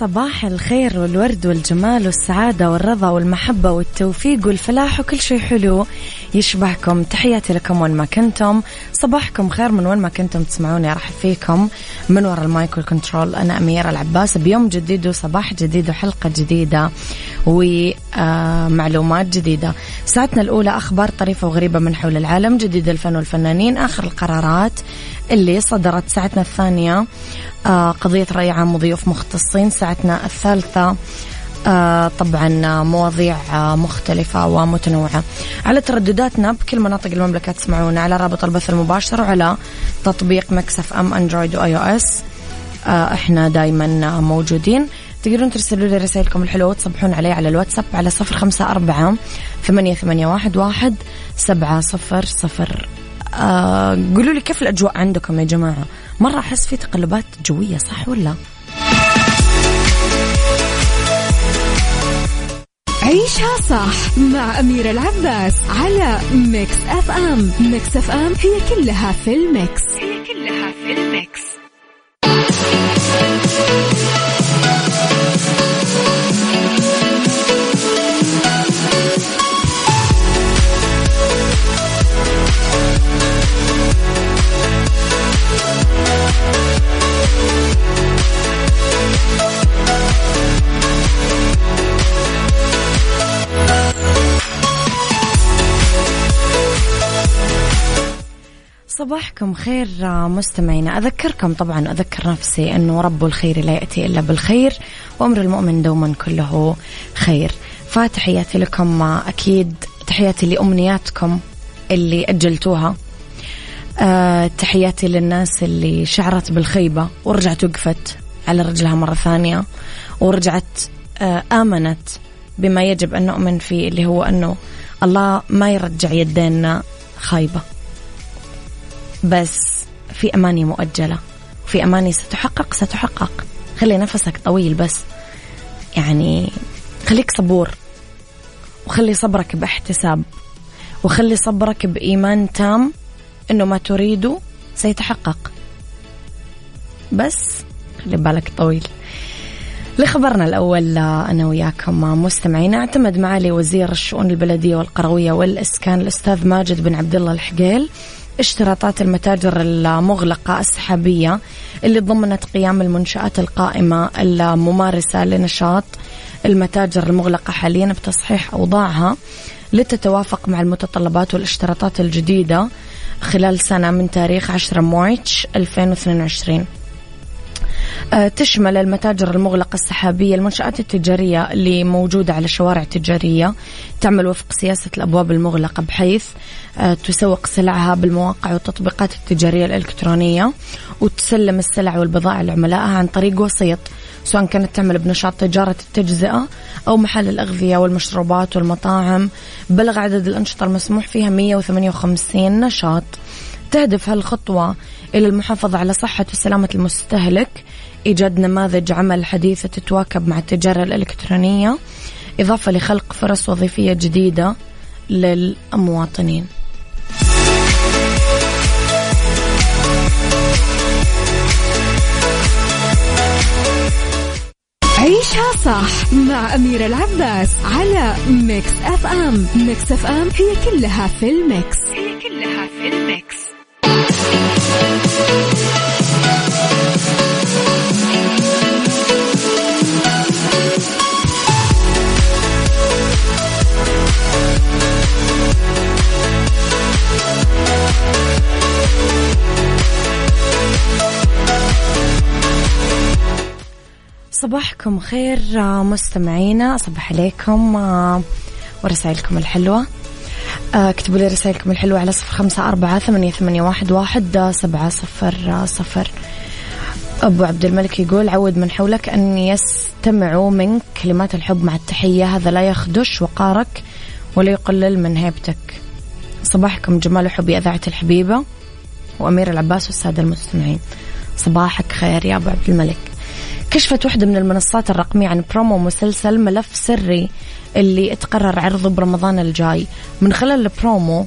صباح الخير والورد والجمال والسعادة والرضا والمحبة والتوفيق والفلاح وكل شيء حلو يشبهكم. تحياتي لكم وين ما كنتم. صباحكم خير من وين ما كنتم تسمعوني أرحب فيكم. من وراء ال mic وال control أنا أميرة العباس. بيوم جديد وصباح جديد وحلقة جديدة ومعلومات جديدة. ساعتنا الأولى أخبار طريفة وغريبة من حول العالم جديد الفن والفنانين آخر القرارات. اللي صدرت ساعتنا الثانية آه، قضية رأي عام وضيوف مختصين. ساعتنا الثالثة آه طبعا مواضيع آه مختلفة ومتنوعة. على تردداتنا بكل مناطق المملكة تسمعونا على رابط البث المباشر وعلى تطبيق Mix FM Android و iOS إحنا دايما موجودين. تقدرون ترسلوا لي رسائلكم الحلوة وتصبحون علي على الواتساب على صفر خمسة أربعة ثمانية, ثمانية واحد, واحد سبعة صفر صفر. آه قولوا لي كيف الأجواء عندكم يا جماعة؟ مرة أحس في تقلبات جوية صح ولا؟ عيشها صح مع أميرة العباس على Mix FM Mix FM هي كلها في ال Mix. هي كلها في ال Mix. صباحكم خير مستمعينا. أذكركم طبعا أذكر نفسي أنه رب الخير لا يأتي إلا بالخير وأمر المؤمن دوما كله خير. فتحياتي لكم أكيد تحياتي لأمنياتكم اللي أجلتوها. أه تحياتي للناس اللي شعرت بالخيبة ورجعت وقفت على رجلها مرة ثانية ورجعت أه آمنت بما يجب أن نؤمن فيه اللي هو أنه الله ما يرجع يدينا خايبة. بس في أماني مؤجلة في أماني ستحقق ستحقق. خلي نفسك طويل بس. يعني خليك صبور وخلي صبرك باحتساب وخلي صبرك بإيمان تام أنه ما تريده سيتحقق. بس خلي بالك طويل. لخبرنا الأول أنا وياكم مستمعين. أعتمد معالي وزير الشؤون البلدية والقروية والإسكان الأستاذ ماجد بن عبد الله الحقيل. اشتراطات المتاجر المغلقة السحابية اللي ضمنت قيام المنشآت القائمة الممارسة لنشاط المتاجر المغلقة حاليا بتصحيح أوضاعها لتتوافق مع المتطلبات والاشتراطات الجديدة. خلال سنة من تاريخ 10 مارتش 2022 آه، تشمل المتاجر المغلقة السحابية المنشآت التجارية اللي موجودة على شوارع تجارية. تعمل وفق سياسة الأبواب المغلقة بحيث آه، تسوق سلعها بالمواقع والتطبيقات التجارية الإلكترونية وتسلم السلع والبضائع لعملائها عن طريق وسيط سواء كانت تعمل بنشاط تجارة التجزئة أو محل الأغذية والمشروبات والمطاعم. بلغ عدد الأنشطة المسموح فيها 158 نشاط. تهدف هالخطوة إلى المحافظة على صحة وسلامة المستهلك إيجاد نماذج عمل حديثة تتواكب مع التجارة الإلكترونية إضافة لخلق فرص وظيفية جديدة للمواطنين. عيشها صح مع أميرة العباس على Mix FM. Mix FM هي كلها في ال Mix. هي كلها في ال Mix. صباحكم خير آه، مستمعينا صباح عليكم آه، ورسائلكم الحلوة. آه، اكتبوا لي رسائلكم الحلوة على صفر خمسة أربعة ثمانية, ثمانية واحد, واحد سبعة صفر صفر. أبو عبد الملك يقول عود من حولك أن يستمعوا منك كلمات الحب مع التحية هذا لا يخدش وقارك ولا يقلل من هيبتك. صباحكم جمال وحب إذاعة الحبيبة وأمير العباس والسادة المستمعين. صباحك خير يا أبو عبد الملك. كشفت واحدة من المنصات الرقمية عن برومو مسلسل ملف سري اللي تقرر عرضه برمضان الجاي. من خلال البرومو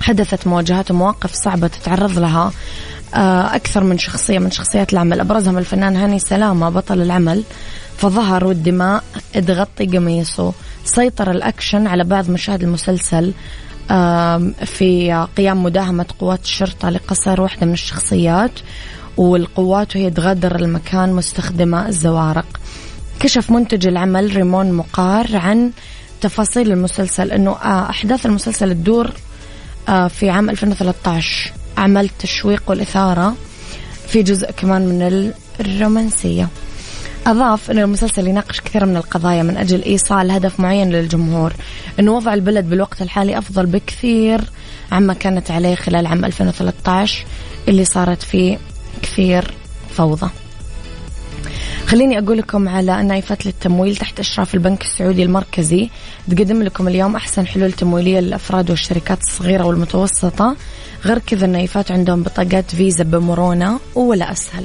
حدثت مواجهات ومواقف صعبة تتعرض لها آه، أكثر من شخصية من شخصيات العمل. أبرزهم الفنان هاني سلامة بطل العمل فظهر والدماء تغطي قميصه. سيطر الأكشن على بعض مشاهد المسلسل في قيام مداهمة قوات الشرطة لقصر واحدة من الشخصيات. والقوات وهي تغادر المكان مستخدمة الزوارق. كشف منتج العمل ريمون مقار عن تفاصيل المسلسل إنه آه، أحداث المسلسل تدور آه، في عام 2013 عمل التشويق والإثارة في جزء كمان من الرومانسية. أضاف أن المسلسل يناقش كثير من القضايا من أجل إيصال هدف معين للجمهور. أنه وضع البلد بالوقت الحالي أفضل بكثير عما كانت عليه خلال عام 2013 اللي صارت فيه كثير فوضى. خليني أقول لكم على نايفات للتمويل تحت إشراف البنك السعودي المركزي. تقدم لكم اليوم أحسن حلول تمويلية للأفراد والشركات الصغيرة والمتوسطة. غير كذا النايفات عندهم بطاقات فيزا بمرونة ولا أسهل.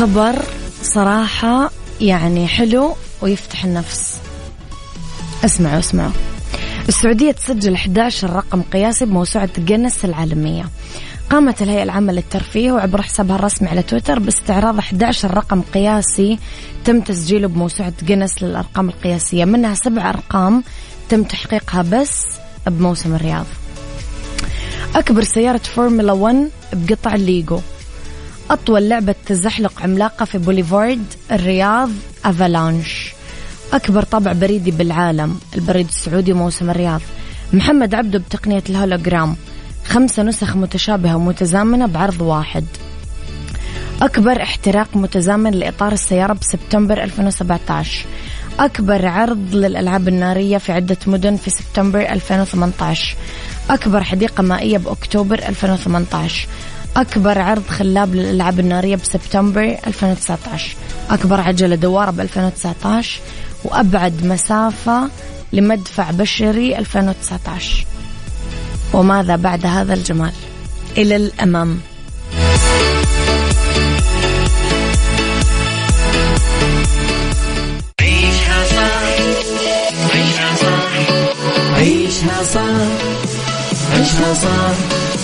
خبر صراحة يعني حلو ويفتح النفس. اسمعوا اسمعوا. السعودية تسجل 11 رقم قياسي بموسوعة جينيس العالمية. قامت الهيئة العامة للترفيه وعبر حسابها الرسمي على تويتر باستعراض 11 رقم قياسي تم تسجيله بموسوعة جينيس للأرقام القياسية. منها سبع أرقام تم تحقيقها بس بموسم الرياض. أكبر سيارة فورمولا 1 بقطع الليجو. أطول لعبة تزحلق عملاقة في بوليفارد الرياض Avalanche. أكبر طابع بريدي بالعالم البريد السعودي موسم الرياض. محمد عبده بتقنية الهولوجرام خمسة نسخ متشابهة ومتزامنة بعرض واحد. أكبر احتراق متزامن لإطار السيارة بسبتمبر 2017 أكبر عرض للألعاب النارية في عدة مدن في سبتمبر 2018 أكبر حديقة مائية بأكتوبر 2018 أكبر عرض خلاب للألعاب النارية بسبتمبر 2019 أكبر عجلة دوارة ب 2019 وأبعد مسافة لمدفع بشري 2019 وماذا بعد هذا الجمال؟ إلى الأمام. عيشها صح عيشها صح عيشها صح عيشها صح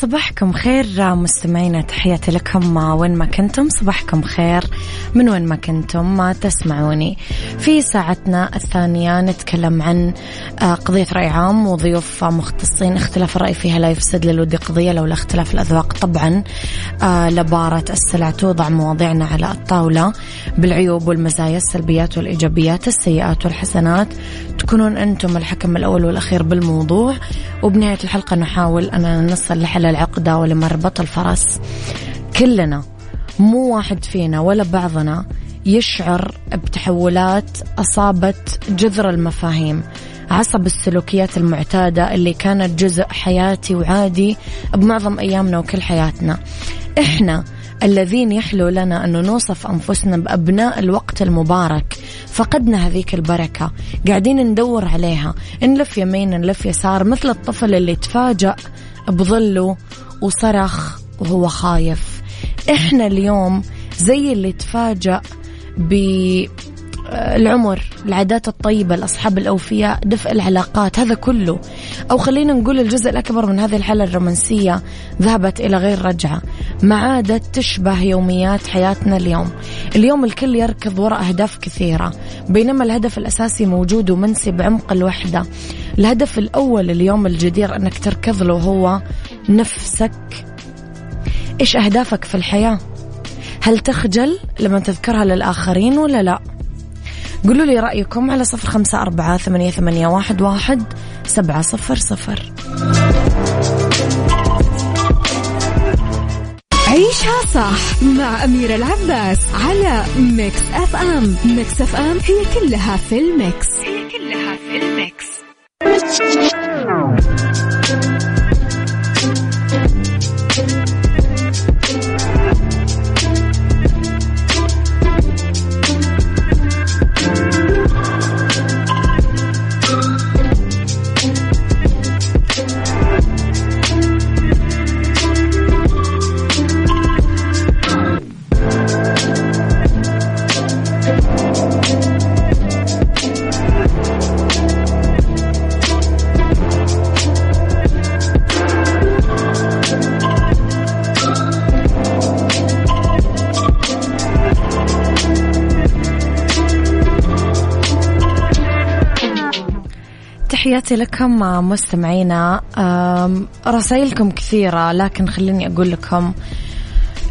صباحكم خير مستمعينا تحياتي لكم. وين ما كنتم صباحكم خير. من وين ما كنتم ما تسمعوني. في ساعتنا الثانية نتكلم عن آه، قضية رأي عام وضيوف مختصين. اختلاف الرأي فيها لا يفسد للود قضية لولا اختلاف الأذواق. طبعا آه، لبارة السلع توضع مواضيعنا على الطاولة. بالعيوب والمزايا السلبيات والإيجابيات السيئات والحسنات. تكونون أنتم الحكم الأول والأخير بالموضوع. وبنهاية الحلقة نحاول أننا نصل لحل العقدة ولمربط الفرس. كلنا مو واحد فينا ولا بعضنا يشعر بتحولات أصابت جذر المفاهيم عصب السلوكيات المعتادة اللي كانت جزء حياتي وعادي بمعظم أيامنا وكل حياتنا. إحنا الذين يحلو لنا أن نوصف أنفسنا بأبناء الوقت المبارك فقدنا هذيك البركة قاعدين ندور عليها نلف يمين نلف يسار مثل الطفل اللي تفاجأ بظله وصرخ وهو خايف. إحنا اليوم زي اللي تفاجأ بالعمر. العادات الطيبة الأصحاب الأوفياء دفء العلاقات هذا كله. أو خلينا نقول الجزء الأكبر من هذه الحالة الرومانسية ذهبت إلى غير رجعة. ما عادت تشبه يوميات حياتنا اليوم. اليوم الكل يركض وراء أهداف كثيرة بينما الهدف الأساسي موجود ومنسي بعمق الوحدة. الهدف الأول اليوم الجدير أنك تركض له هو نفسك. إيش أهدافك في الحياة؟ هل تخجل لما تذكرها للآخرين ولا لا؟ قولوا لي رأيكم على صفر خمسة أربعة ثمانية, ثمانية واحد, واحد سبعة صفر صفر. عيشها صح مع أميرة العباس على Mix FM. Mix FM هي كلها في ال Mix. هي كلها في ال Mix. تحياتي لكم مستمعينا. رسائلكم كثيرة لكن خليني أقول لكم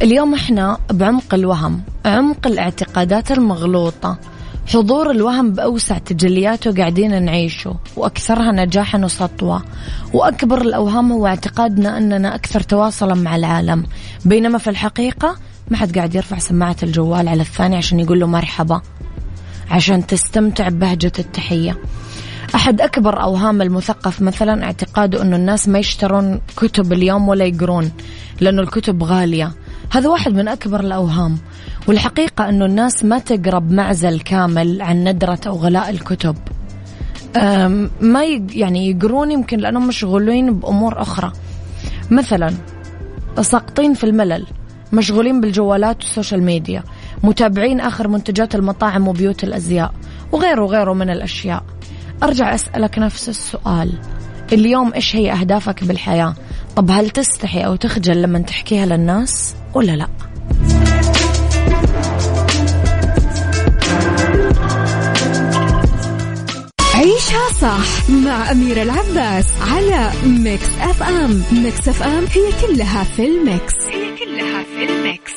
اليوم إحنا بعمق الوهم عمق الاعتقادات المغلوطة حضور الوهم بأوسع تجلياته قاعدين نعيشه وأكثرها نجاحا وسطوة وأكبر الأوهام هو اعتقادنا أننا أكثر تواصلا مع العالم. بينما في الحقيقة ما حد قاعد يرفع سماعة الجوال على الثاني عشان يقول له مرحبا عشان تستمتع ببهجة التحية. أحد أكبر أوهام المثقف مثلا اعتقاده أنه الناس ما يشترون كتب اليوم ولا يقرون لأنه الكتب غالية. هذا واحد من أكبر الأوهام. والحقيقة أنه الناس ما تقرأ بمعزل كامل عن ندرة أو غلاء الكتب. ما يعني يقرون يمكن لأنهم مشغولين بأمور أخرى. مثلا ساقطين في الملل مشغولين بالجوالات وال social media متابعين آخر منتجات المطاعم وبيوت الأزياء وغيره وغيره من الأشياء. أرجع أسألك نفس السؤال. اليوم إيش هي أهدافك بالحياة؟ طب هل تستحي أو تخجل لما تحكيها للناس ولا لا؟ عيشها صح مع أميرة العباس على Mix FM. Mix FM هي كلها في ال Mix. هي كلها في الميكس.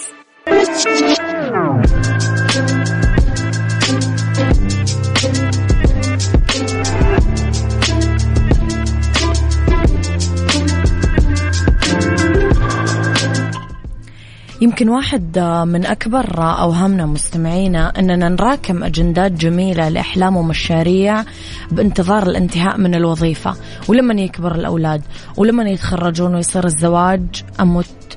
يمكن واحد من أكبر أوهامنا مستمعينا أننا نراكم أجندات جميلة لأحلام ومشاريع بانتظار الانتهاء من الوظيفة ولما يكبر الأولاد ولما يتخرجون ويصير الزواج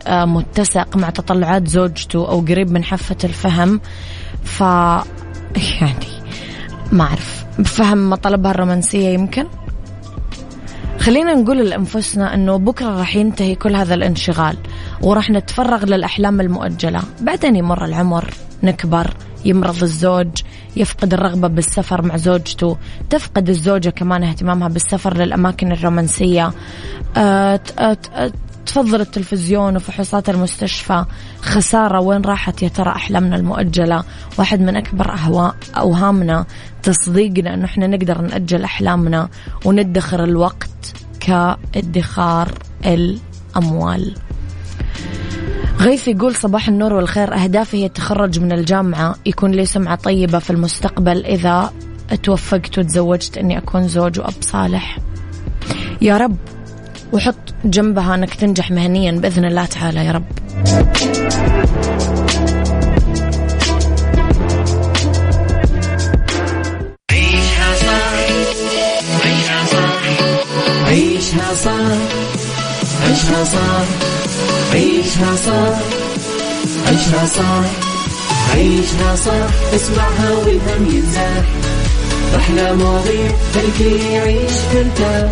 متسق مع تطلعات زوجته أو قريب من حافة الفهم. ف يعني ما أعرف. بفهم مطالبها الرومانسية يمكن؟ خلينا نقول لأنفسنا أنه بكرة راح ينتهي كل هذا الانشغال وراح نتفرغ للأحلام المؤجلة. بعدين يمر العمر نكبر يمرض الزوج يفقد الرغبة بالسفر مع زوجته تفقد الزوجة كمان اهتمامها بالسفر للأماكن الرومانسية. أه تفضل التلفزيون وفحوصات المستشفى. خسارة وين راحت؟ يا ترى أحلامنا المؤجلة. واحد من أكبر أوهامنا تصديقنا أنه إحنا نقدر نأجل أحلامنا وندخر الوقت كادخار الأموال. غيث يقول صباح النور والخير. أهدافي هي التخرج من الجامعة. يكون لي سمعة طيبة في المستقبل. إذا توفقت وتزوجت أني أكون زوج وأب صالح. يا رب. وحط جنبها أنك تنجح مهنيا بإذن الله تعالى يا رب. عيشها صح عيشها صح عيشها صح عيشها صح عيشها صح عيشها صح عيشها صح اسمعها والهم ينزاح. أحلى مواضيع خلي يعيش ترتاح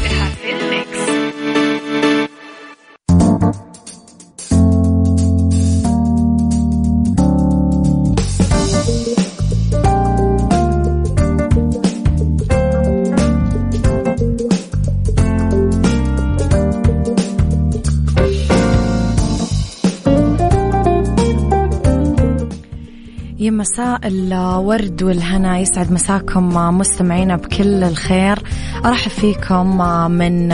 يا مساء الورد والهنا. يسعد مساكم مستمعينا بكل الخير. أرحب فيكم من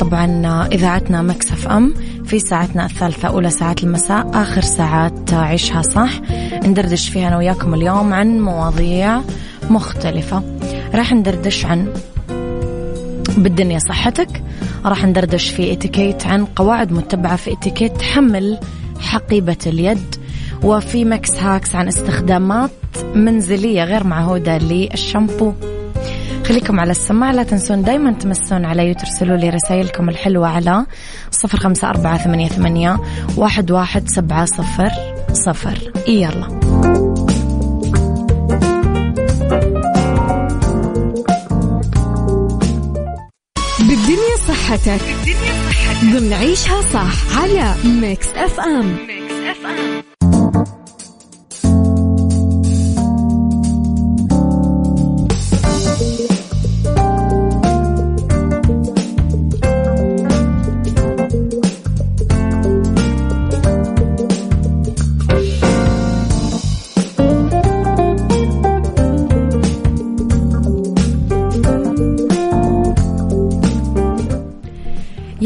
طبعا إذاعتنا Mix FM في ساعتنا الثالثة أولى ساعات المساء آخر ساعات عيشها صح. ندردش فيها أنا وياكم اليوم عن مواضيع مختلفة. راح ندردش عن بالدنيا صحتك راح ندردش في إتيكيت عن قواعد متبعة في إتيكيت حمل حقيبة اليد. وفي Mix Hacks عن استخدامات منزلية غير معهودة للشامبو. خليكم على السماعة لا تنسون دايما تمسون علي وترسلوا لي رسائلكم الحلوة على صفر خمسة أربعة ثمانية, ثمانية واحد, واحد سبعة صفر صفر. يلا. بالدنيا صحتك. بالدنيا صحتك. ضمن عيشها صح على Mix FM. Mix FM.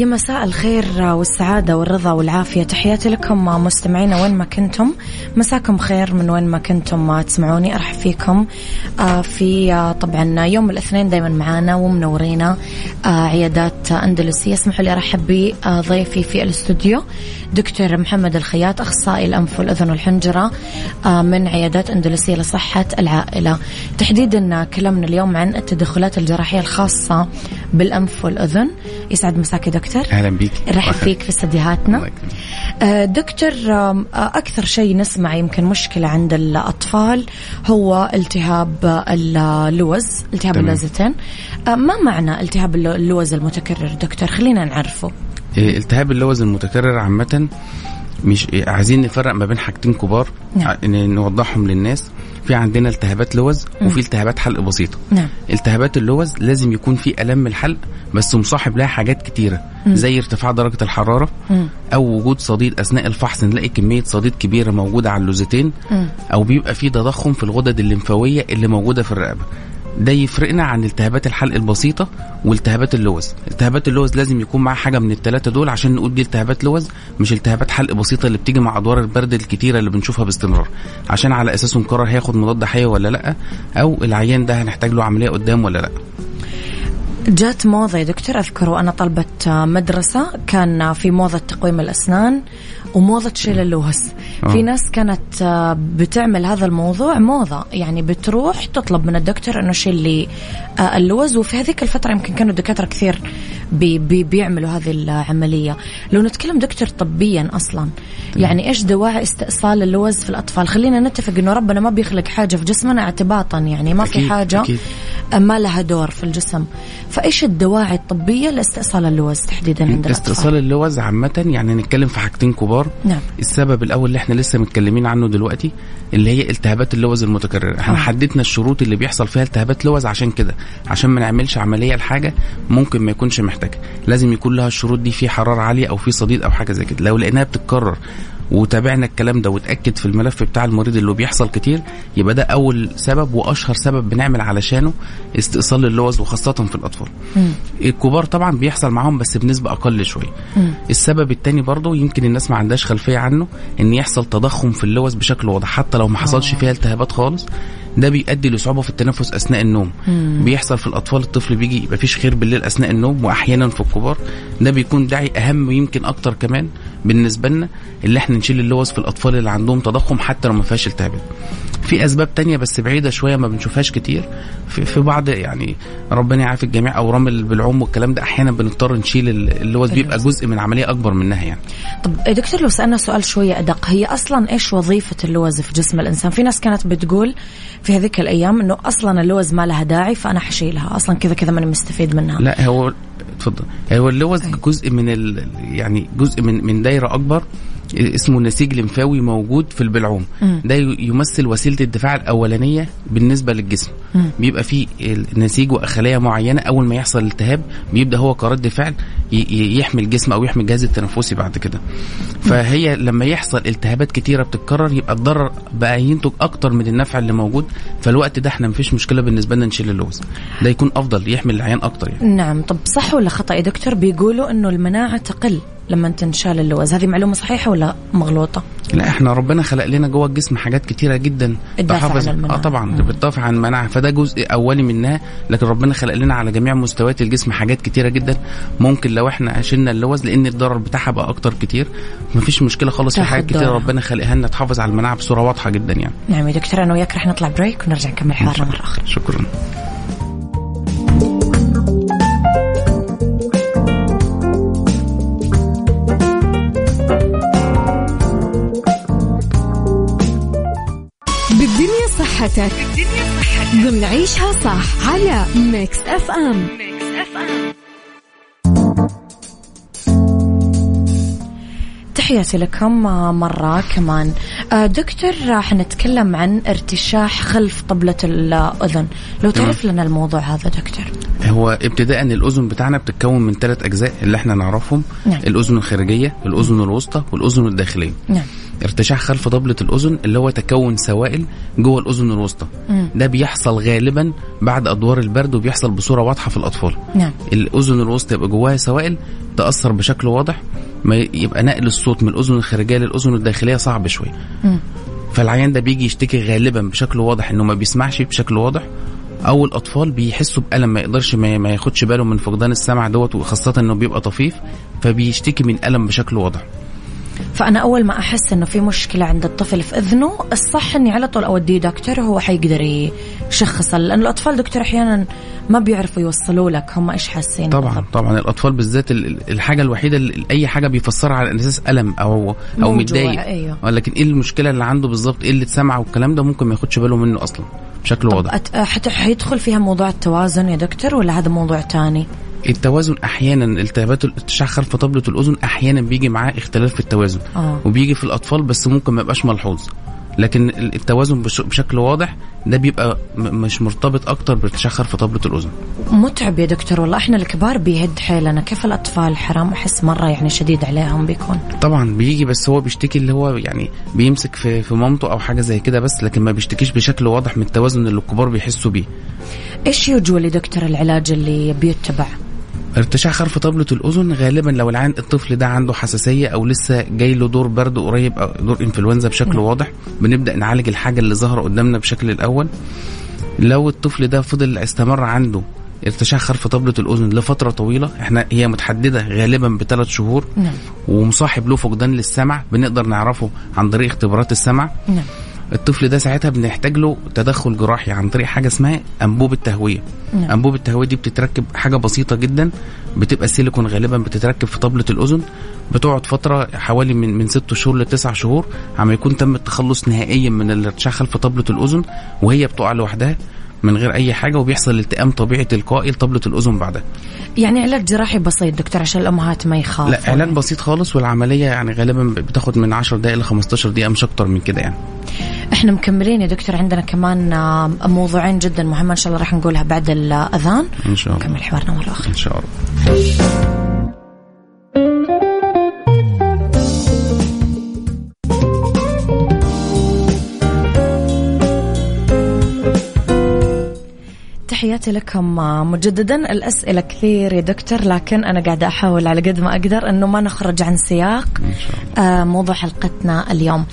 مساء الخير والسعادة والرضا والعافية. تحياتي لكم مستمعينا وين ما كنتم. مساكم خير من وين ما كنتم تسمعوني. أرحب فيكم. في طبعا يوم الاثنين دايما معانا ومنورينا عيادات أندلسية. اسمحوا لي أرحب بضيفي في الاستوديو دكتور محمد الخياط أخصائي الأنف والأذن والحنجرة من عيادات أندلسية لصحة العائلة. تحديدا كلامنا اليوم عن التدخلات الجراحية الخاصة بالأنف والأذن. يسعد مساك دكتور. أهلا بيك. نرحب فيك في استديوهاتنا. دكتور أكثر شيء نسمع يمكن مشكلة عند الأطفال هو التهاب اللوز التهاب تمام. اللوزتين. ما معنى التهاب اللوز المتكرر دكتور؟ خلينا نعرفه. إيه، التهاب اللوز المتكرر عامة مش إيه، عايزين نفرق ما بين حاجتين كبار. نعم. نوضحهم للناس. في عندنا التهابات لوز وفي التهابات حلق بسيطة. نعم. التهابات اللوز لازم يكون في ألم الحلق بس مصاحب لها حاجات كتيرة زي ارتفاع درجة الحرارة مم. أو وجود صديد أثناء الفحص نلاقي كمية صديد كبيرة موجودة على اللوزتين مم. أو بيبقى في تضخم في الغدد الليمفاوية اللي موجودة في الرقبة. ده يفرقنا عن التهابات الحلق البسيطة والتهابات اللوز. التهابات اللوز لازم يكون معاه حاجة من الثلاثه دول عشان نقول دي التهابات لوز مش التهابات حلق بسيطة اللي بتيجي مع أدوار البرد الكتيرة اللي بنشوفها باستمرار. عشان على اساسه نقرر هياخد مضاد حيوي ولا لأ أو العيان ده هنحتاج له عملية قدام ولا لأ. جات موضة يا دكتور أذكر وأنا طلبة مدرسة كان في موضة تقويم الأسنان وموضة شيل اللوز. آه. في ناس كانت آه، بتعمل هذا الموضوع موضة يعني بتروح تطلب من الدكتور أنه شيل لي آه، اللوز وفي هذيك الفترة يمكن كانوا الدكاترة كثير بي بي بيعملوا هذه العملية. لو نتكلم دكتور طبيا أصلا يعني إيش دواعي استئصال اللوز في الأطفال؟ خلينا نتفق أنه ربنا ما بيخلق حاجة في جسمنا اعتباطا يعني ما في أكيد، حاجة أكيد. ما لها دور في الجسم. فإيش الدواعي الطبية لاستئصال اللوز تحديدا عند استئصال الاطفال اللوز عامة يعني نتكلم في حاجتين كبار. نعم. السبب الأول اللي إحنا لسه متكلمين عنه دلوقتي اللي هي التهابات اللوز المتكررة. إحنا آه. حددنا الشروط اللي بيحصل فيها التهابات لوز عشان كده. عشان ما نعملش عملية لحاجة ممكن ما يكونش محتاجة لازم يكون لها الشروط دي في حرارة عالية أو في صديد أو حاجة زي كده لو لقيناها بتتكرر وتابعنا الكلام ده وتأكد في الملف بتاع المريض اللي بيحصل كتير يبقى ده أول سبب وأشهر سبب بنعمل علشانه استئصال اللوز وخاصة في الأطفال مم. الكبار طبعا بيحصل معاهم بس بنسبة أقل شوية مم. السبب التاني برضه يمكن الناس ما عندهاش خلفية عنه إن يحصل تضخم في اللوز بشكل واضح حتى لو ما حصلش آه. فيها التهابات خالص ده بيؤدي لصعوبة في التنفس أثناء النوم. مم. بيحصل في الأطفال الطفل بيجي يبقى فيش خير بالليل أثناء النوم وأحيانا في الكبار. ده بيكون داعي أهم ويمكن أكتر كمان بالنسبة لنا اللي إحنا نشيل اللوز في الأطفال اللي عندهم تضخم حتى لو ما فيهاش التهابات في أسباب تانية بس بعيدة شوية ما بنشوفهاش كتير. في, في بعض يعني ربنا يعافي الجميع أورام البلعوم والكلام ده أحيانا بنضطر نشيل اللوز بيبقى. جزء من عملية أكبر منها يعني. طب دكتور لو سألنا سؤال شوية أدق هي أصلا إيش وظيفة اللوز في جسم الإنسان؟ في ناس كانت بتقول في هذيك الأيام إنه أصلا اللوز ما لها داعي فأنا حشيلها أصلا كذا كذا ماني مستفيد منها. لا هو اتفضل هو اللوز أي. جزء من ال... يعني جزء من من دايرة أكبر. اسمه نسيج لمفاوي موجود في البلعوم. مم. ده يمثل وسيلة الدفاع الأولانية بالنسبة للجسم. مم. بيبقى فيه نسيج وخلايا معينة. أول ما يحصل التهاب بيبدأ هو كرد فعل يحمي الجسم أو يحمي الجهاز التنفسي بعد كده. فهي لما يحصل التهابات كتيرة بتتكرر يبقى الضرر بقى ينتج أكتر من النفع اللي موجود. فالوقت ده إحنا مفيش مشكلة بالنسبة لنا نشيل اللوز. ده يكون أفضل يحمي العيان أكتر يعني. نعم. طب صح ولا خطأ يا دكتور؟ بيقولوا إنه المناعة تقل. لما تنشال اللوز. هذه معلومة صحيحة ولا مغلوطة؟ لا إحنا ربنا خلق لنا جوه الجسم حاجات كتيرة جدا تدافع تحافظ عن المناعة. آه طبعا. بتدافع عن المناعة. فده جزء أولي منها لكن ربنا خلق لنا على جميع مستويات الجسم حاجات كتيرة جدا. ممكن لو إحنا شلنا اللوز لأن الضرر بتاعها بقى أكتر كتير. مفيش مشكلة خالص في حاجات ضررها. ربنا خلقها لنا تحافظ على المناعة بصورة واضحة جدا يعني. نعم يا دكتور أنا وياك رح نطلع break ونرجع نكمل حوارنا مرة أخرى. شكرا. صحتك ضمن عيشها صح على Mix FM تحياتي لكم مرة كمان. آه، دكتور راح نتكلم عن ارتشاح خلف طبلة الأذن. لو تعرف لنا الموضوع هذا دكتور. هو ابتداء الأذن بتاعنا بتتكون من ثلاث أجزاء اللي إحنا نعرفهم. نعم. الأذن الخارجية الأذن الوسطى والأذن الداخلية. نعم. ارتشاح خلف ضبلة الأذن اللي هو تكون سوائل جوه الأذن الوسطى. ده بيحصل غالبا بعد أدوار البرد وبيحصل بصورة واضحة في الأطفال. نعم. الأذن الوسطى يبقى جواها سوائل تأثر بشكل واضح ما يبقى نقل الصوت من الأذن الخارجية للأذن الداخلية صعب شوية. فالعيان ده بيجي يشتكي غالبا بشكل واضح إنه ما بيسمعش بشكل واضح أو الأطفال بيحسوا بألم ما يقدرش ما ما ياخدش باله من فقدان السمع دوت وخاصة إنه بيبقى طفيف فبيشتكي من ألم بشكل واضح. فأنا أول ما أحس إنه في مشكلة عند الطفل في إذنه الصح إني على طول أوديه دكتور وهو حيقدر يشخص لأن الأطفال دكتور أحيانا ما بيعرفوا يوصلوا لك هم إيش حاسين طبعا بالضبط. طبعا الأطفال بالذات ال- ال- الحاجة الوحيدة اللي أي حاجة بيفسرها على أساس ألم أو أو متضايق أيوه. لكن إيه المشكلة اللي عنده بالظبط قله سمع والكلام ده ممكن ما ياخدش باله منه أصلا بشكل واضح. حيدخل فيها موضوع التوازن يا دكتور ولا هذا موضوع تاني؟ التوازن أحيانا التهابات الارتشاح خلف طبلة الأذن أحيانا بيجي معاه اختلاف في التوازن آه. وبيجي في الأطفال بس ممكن ما يبقاش ملحوظ لكن ال- التوازن بش- بشكل واضح ده بيبقى مش مرتبط أكتر بارتشاح خرف طبلة الأذن. متعب يا دكتور والله. إحنا الكبار بيهد حيلنا. كيف الأطفال؟ حرام. أحس مرة يعني شديد عليهم بيكون. طبعا بيجي بس هو بيشتكي اللي هو يعني بيمسك في في مامته أو حاجة زي كده بس لكن ما بيشتكيش بشكل واضح من التوازن اللي الكبار بيحسوا بيه. إيش يوجوالي دكتور العلاج اللي بيتبع؟ ارتشاح خرف طبلة الأذن غالبا لو العين الطفل ده عنده حساسية أو لسه جاي له دور برد قريب أو دور إنفلونزا بشكل واضح بنبدأ نعالج الحاجة اللي ظاهرة قدامنا بشكل الأول. لو الطفل ده فضل استمر عنده ارتشاح خرف طبلة الأذن لفترة طويلة إحنا هي متحددة غالبا بثلاث شهور نعم. ومصاحب له فقدان للسمع بنقدر نعرفه عن طريق اختبارات السمع. نعم. الطفل ده ساعتها بنحتاج له تدخل جراحي عن طريق حاجة اسمها انبوب التهويه نعم. انبوب التهويه دي بتتركب حاجة بسيطة جدا بتبقى سيليكون غالبا بتتركب في طبلة الأذن بتقعد فترة حوالي من من ست شهور لتسع شهور عم يكون تم التخلص نهائيا من الارتشاح خلف طبلة الأذن وهي بتقع لوحدها من غير أي حاجة وبيحصل التئام طبيعي تلقائي لطبلة الأذن بعدها. يعني علاج جراحي بسيط دكتور عشان الأمهات ما يخافوا؟ لا علاج بسيط خالص والعملية يعني غالبا بتاخد من 10 دقائق ل 15 دقيقة مش أكتر من كده يعني. إحنا مكملين يا دكتور عندنا كمان موضوعين جدا مهمة إن شاء الله راح نقولها بعد الأذان. إن شاء الله. نكمل حوارنا مرة أخرى. إن شاء الله. تحياتي لكم. مجددا الأسئلة كثير يا دكتور لكن أنا قاعدة أحاول على قد ما أقدر أنه ما نخرج عن سياق آه، موضوع حلقتنا اليوم.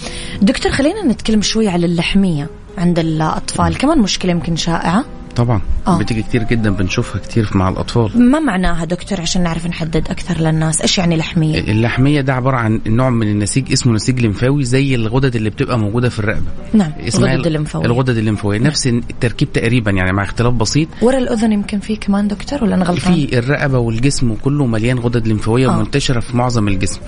دكتور خلينا نتكلم شوي على اللحمية عند الأطفال. كمان مشكلة يمكن شائعة. طبعا. آه. بتيجي كتير جدا بنشوفها كتير مع الأطفال. ما معناها دكتور عشان نعرف نحدد أكثر للناس؟ إيش يعني لحمية؟ اللحمية ده عبارة عن نوع من النسيج اسمه نسيج لمفاوي زي الغدد اللي بتبقى موجودة في الرقبة. نعم الغدد الليمفاوية الغدد الليمفاويه نفس التركيب تقريبا يعني مع اختلاف بسيط. ورا الأذن يمكن فيه كمان دكتور ولا أنا غلطان؟ في الرقبة والجسم كله مليان غدد لمفاويه آه. منتشره في معظم الجسم.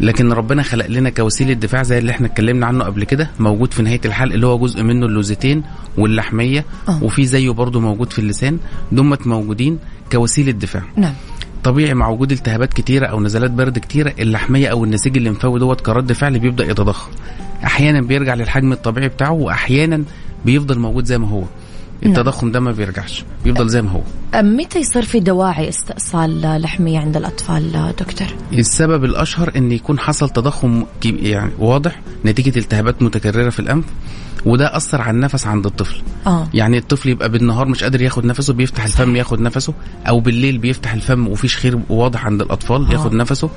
لكن ربنا خلق لنا كوسيلة دفاع زي اللي إحنا اتكلمنا عنه قبل كده موجود في نهاية الحلق اللي هو جزء منه اللوزتين واللحمية. آه. وفي زيه برضه موجود في اللسان دمت موجودين كوسيلة دفاع. نعم. طبيعي مع وجود التهابات كتيرة أو نزلات برد كتيرة اللحمية أو النسيج الليمفاوي دوت كرد فعل بيبدأ يتضخم. أحيانا بيرجع للحجم الطبيعي بتاعه وأحيانا بيفضل موجود زي ما هو. التضخم ده ما بيرجعش بيفضل زي ما هو. متى يصير في دواعي استئصال لحمية عند الأطفال دكتور؟ السبب الأشهر إن يكون حصل تضخم يعني واضح نتيجة التهابات متكررة في الأنف وده أثر على النفس عند الطفل. آه. يعني الطفل يبقى بالنهار مش قادر ياخد نفسه بيفتح الفم ياخد نفسه أو بالليل بيفتح الفم وفيش خير واضح عند الأطفال آه. ياخد نفسه.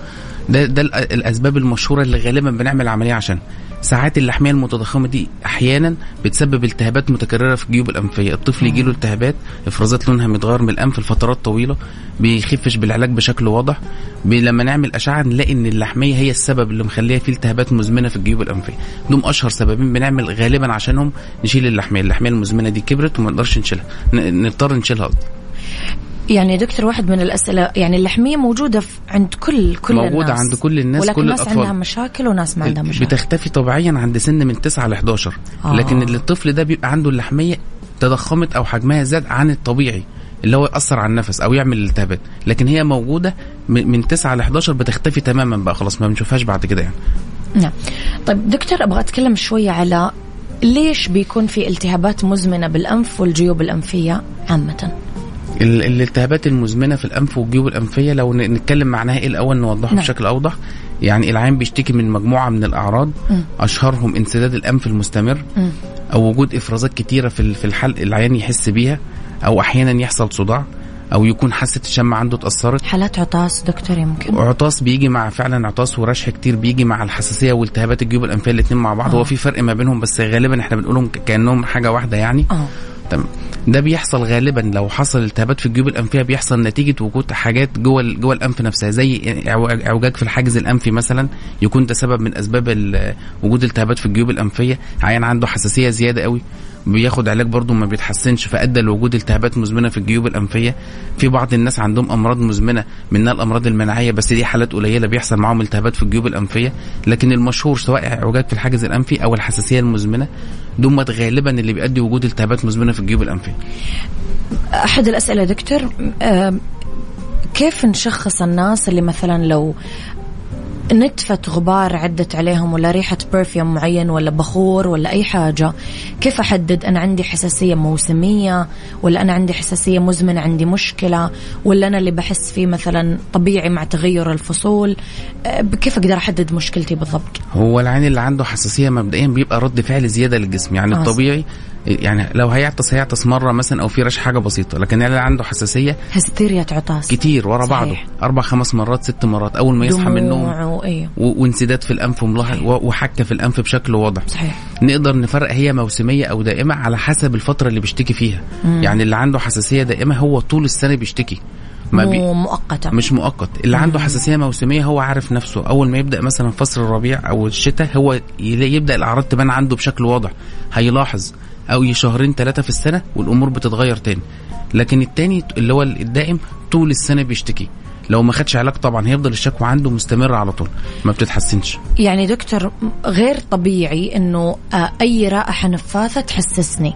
ده ده الأ- الأسباب المشهورة اللي غالبا بنعمل عملية عشان ساعات اللحميه المتضخمة دي أحيانا بتسبب التهابات متكررة في الجيوب الأنفية. الطفل يجيله التهابات إفرازات لونها متغير من الانف لفترات طويلة بيخفش بالعلاج بشكل واضح لما نعمل أشعة نلاقي إن اللحمية هي السبب اللي مخليها فيه التهابات مزمنة في الجيوب الأنفية دول أشهر سببين بنعمل غالبا عشانهم نشيل اللحمية اللحمية المزمنة دي كبرت وما نقدرش نشيلها نضطر نشيلها قصدي. يعني دكتور واحد من الأسئلة يعني اللحمية موجودة في عند كل كل موجودة الناس عند كل الناس، ولكن كل ناس الأطفال. عندها مشاكل وناس ما عندها مشاكل بتختفي طبيعيا عند سن من 9 ل 11 آه. لكن الطفل ده بيبقى عنده اللحمية تضخمت أو حجمها زاد عن الطبيعي اللي هو يأثر على النفس أو يعمل التهابات. لكن هي موجودة من من 9 ل 11 بتختفي تماما بقى خلاص ما بنشوفهاش بعد كده يعني. نعم. طيب دكتور أبغى أتكلم شوية على ليش بيكون في التهابات مزمنة بالأنف والجيوب الأنفية عامة؟ ال- الالتهابات المزمنة في الأنف والجيوب الأنفية لو نتكلم معناها إيه الأول نوضحه نعم. بشكل أوضح. يعني العين بيشتكي من مجموعة من الأعراض مم. أشهرهم انسداد الأنف المستمر مم. أو وجود إفرازات كتيرة في في الحلق العيان يحس بيها أو أحيانا يحصل صداع أو يكون حاسة الشم عنده اتأثرت حالات عطاس دكتور يمكن عطاس بيجي مع فعلا عطاس ورشح كتير بيجي مع الحساسية والتهابات الجيوب الأنفية الاثنين مع بعض آه. هو في فرق ما بينهم بس غالبا إحنا بنقولهم كأنهم حاجة واحدة يعني آه تمام ده بيحصل غالبا لو حصل التهابات في الجيوب الأنفية بيحصل نتيجة وجود حاجات جوه جوه الأنف نفسها زي أعوجاج في الحاجز الأنفي مثلا يكون ده سبب من أسباب وجود التهابات في الجيوب الأنفية. عيان عنده حساسية زيادة قوي. بياخد علاج برضه ما بيتحسنش فأدى لوجود التهابات مزمنة في الجيوب الأنفية. في بعض الناس عندهم أمراض مزمنة منها الأمراض المناعية بس دي حالات قليلة بيحصل معاهم التهابات في الجيوب الأنفية. لكن المشهور سواء اعوجاج في الحاجز الأنفي أو الحساسية المزمنة دمت غالبا اللي بيؤدي وجود التهابات مزمنة في الجيوب الأنفية. أحد الأسئلة دكتور كيف نشخص الناس اللي مثلا لو نتفة غبار عدت عليهم ولا ريحة برفيوم معين ولا بخور ولا أي حاجة. كيف أحدد أنا عندي حساسية موسمية ولا أنا عندي حساسية مزمنة عندي مشكلة ولا أنا اللي بحس فيه مثلا طبيعي مع تغير الفصول؟ كيف أقدر أحدد مشكلتي بالضبط؟ هو العين اللي عنده حساسية مبدئيا بيبقى رد فعل زيادة للجسم يعني آه. الطبيعي يعني لو هيعطس هيعطس مرة مثلا أو في رش حاجة بسيطة لكن اللي عنده حساسية هستيريا عطاس كتير ورا صحيح. بعضه أربع خمس مرات ست مرات أول ما يصحى من النوم. و- وانسداد في الأنف وملاحظ و- وحكة في الأنف بشكل واضح. صحيح. نقدر نفرق هي موسمية أو دائمة على حسب الفترة اللي بيشتكي فيها. مم. يعني اللي عنده حساسية دائمة هو طول السنة بيشتكي. ما بي مؤقتة مش مؤقت. اللي عنده حساسية موسمية هو عارف نفسه. أول ما يبدأ مثلا فصل الربيع أو الشتاء هو يبدأ الأعراض تبان عنده بشكل واضح. هيلاحظ. أو شهرين ثلاثة في السنة والأمور بتتغير تاني. لكن التاني اللي هو الدائم طول السنة بيشتكي. لو ما خدش علاج طبعا هيفضل الشكوى عنده مستمره على طول. ما بتتحسنش. يعني دكتور غير طبيعي إنه آه، أي رائحة نفاثة تحسسني.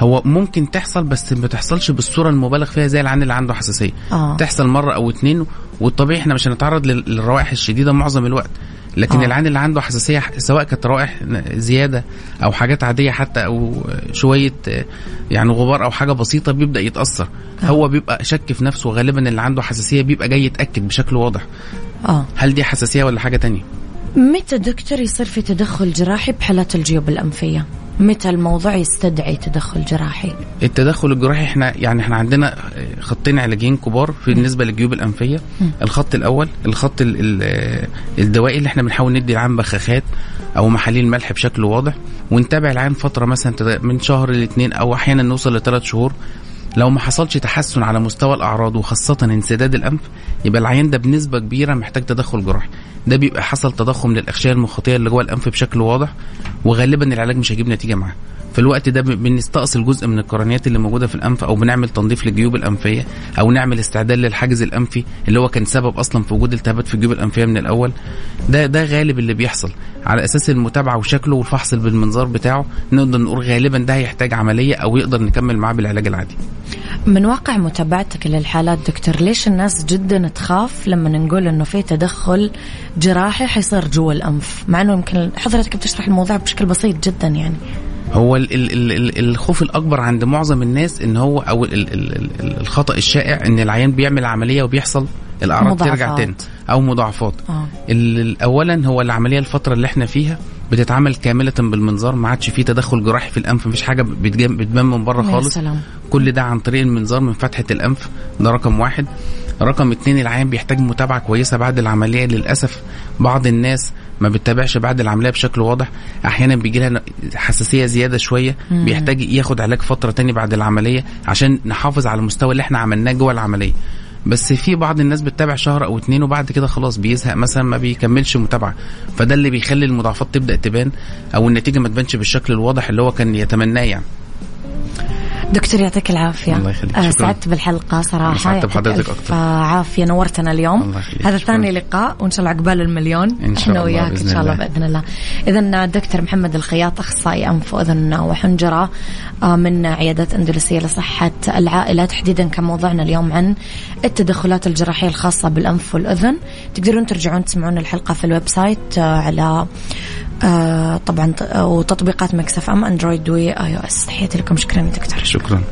هو ممكن تحصل بس ما بتحصلش بالصورة المبالغ فيها زي العين اللي عنده حساسية. آه. تحصل مرة أو اتنين والطبيعي إحنا مش هنتعرض لل- للروائح الشديدة معظم الوقت. لكن آه. آه. العين اللي عنده حساسية سواء كانت روائح زيادة أو حاجات عادية حتى أو شوية يعني غبار أو حاجة بسيطة بيبدأ يتأثر آه. آه. هو بيبقى شك في نفسه غالبا اللي عنده حساسية بيبقى جاي يتأكد بشكل واضح آه هل دي حساسية ولا حاجة تانية متى دكتور يصير في تدخل جراحي بحالات الجيوب الأنفية متى الموضوع يستدعي تدخل جراحي؟ التدخل الجراحي إحنا يعني إحنا عندنا خطين علاجيين كبار في بالنسبة للجيوب الأنفية. الخط الأول الخط ال- ال- الدوائي اللي إحنا بنحاول ندي العام بخاخات أو محاليل ملح بشكل واضح ونتابع العام فترة مثلا من شهر لاثنين أو أحيانا نوصل لثلاث شهور. لو ما حصلش تحسن على مستوى الأعراض وخاصة انسداد الأنف يبقى العيان ده بنسبة كبيرة محتاج تدخل جراحي. ده بيبقى حصل تضخم للأغشية المخاطية اللي جوه الأنف بشكل واضح وغالبا العلاج مش هيجيب نتيجة معاه. في الوقت ده بن- بنستأصل جزء من القرنيات اللي موجودة في الأنف أو بنعمل تنظيف للجيوب الأنفية أو نعمل استعداد للحاجز الأنفي اللي هو كان سبب أصلا في وجود التهابات في الجيوب الأنفية من الأول. ده ده غالب اللي بيحصل. على أساس المتابعة وشكله والفحص بالمنظار بتاعه نقدر نقول غالبا ده هيحتاج عملية أو يقدر نكمل معاه بالعلاج العادي. من واقع متابعتك للحالات دكتور ليش الناس جدا تخاف لما نقول إنه في تدخل جراحي حيصير جوا الأنف؟ مع إنه يمكن حضرتك بتشرح الموضوع بشكل بسيط جدا يعني. هو ال ال ال ال الخوف الأكبر عند معظم الناس إن هو أو ال ال ال ال الخطأ الشائع إن العيان بيعمل عملية وبيحصل الأعراض ترجع. تاني أو مضاعفات. ال- اولا هو العملية الفترة اللي إحنا فيها بتتعمل كاملة بالمنظار ما عادش فيه تدخل جراحي في الأنف مفيش حاجة بتبان من بره خالص. سلام. كل ده عن طريق المنظار من فتحة الأنف ده رقم واحد. رقم اتنين العيان بيحتاج متابعة كويسة بعد العملية. للأسف بعض الناس ما بتتابعش بعد العملية بشكل واضح. أحيانا بيجي لها حساسية زيادة شوية مم. بيحتاج ياخد علاج فترة تاني بعد العملية عشان نحافظ على المستوى اللي إحنا عملناه جوه العملية. بس في بعض الناس بتتابع شهر أو اتنين وبعد كده خلاص بيزهق مثلا ما بيكملش متابعة. فده اللي بيخلي المضاعفات تبدأ تبان أو النتيجة ما تبانش بالشكل الواضح اللي هو كان يتمناه يعني. دكتور يعطيك العافية الله يخليك. آه،. سعدت بالحلقة صراحة سعدت بحضرتك أكتر. عافية نورتنا اليوم الله يخليك. هذا. ثاني لقاء وإن شاء الله عقبال المليون إن شاء الله وياك إن شاء الله. بإذن الله إذا دكتور محمد الخياط أخصائي أنف وأذن وحنجرة آه، من عيادة أندلسية لصحة العائلة تحديدا كان موضوعنا اليوم عن التدخلات الجراحية الخاصة بالأنف والأذن تقدرون ترجعون تسمعون الحلقة في ال website آه، على آه، طبعا آه، وتطبيقات Mix FM Android و iOS. تحياتي لكم. شكرا دكتور شكرا.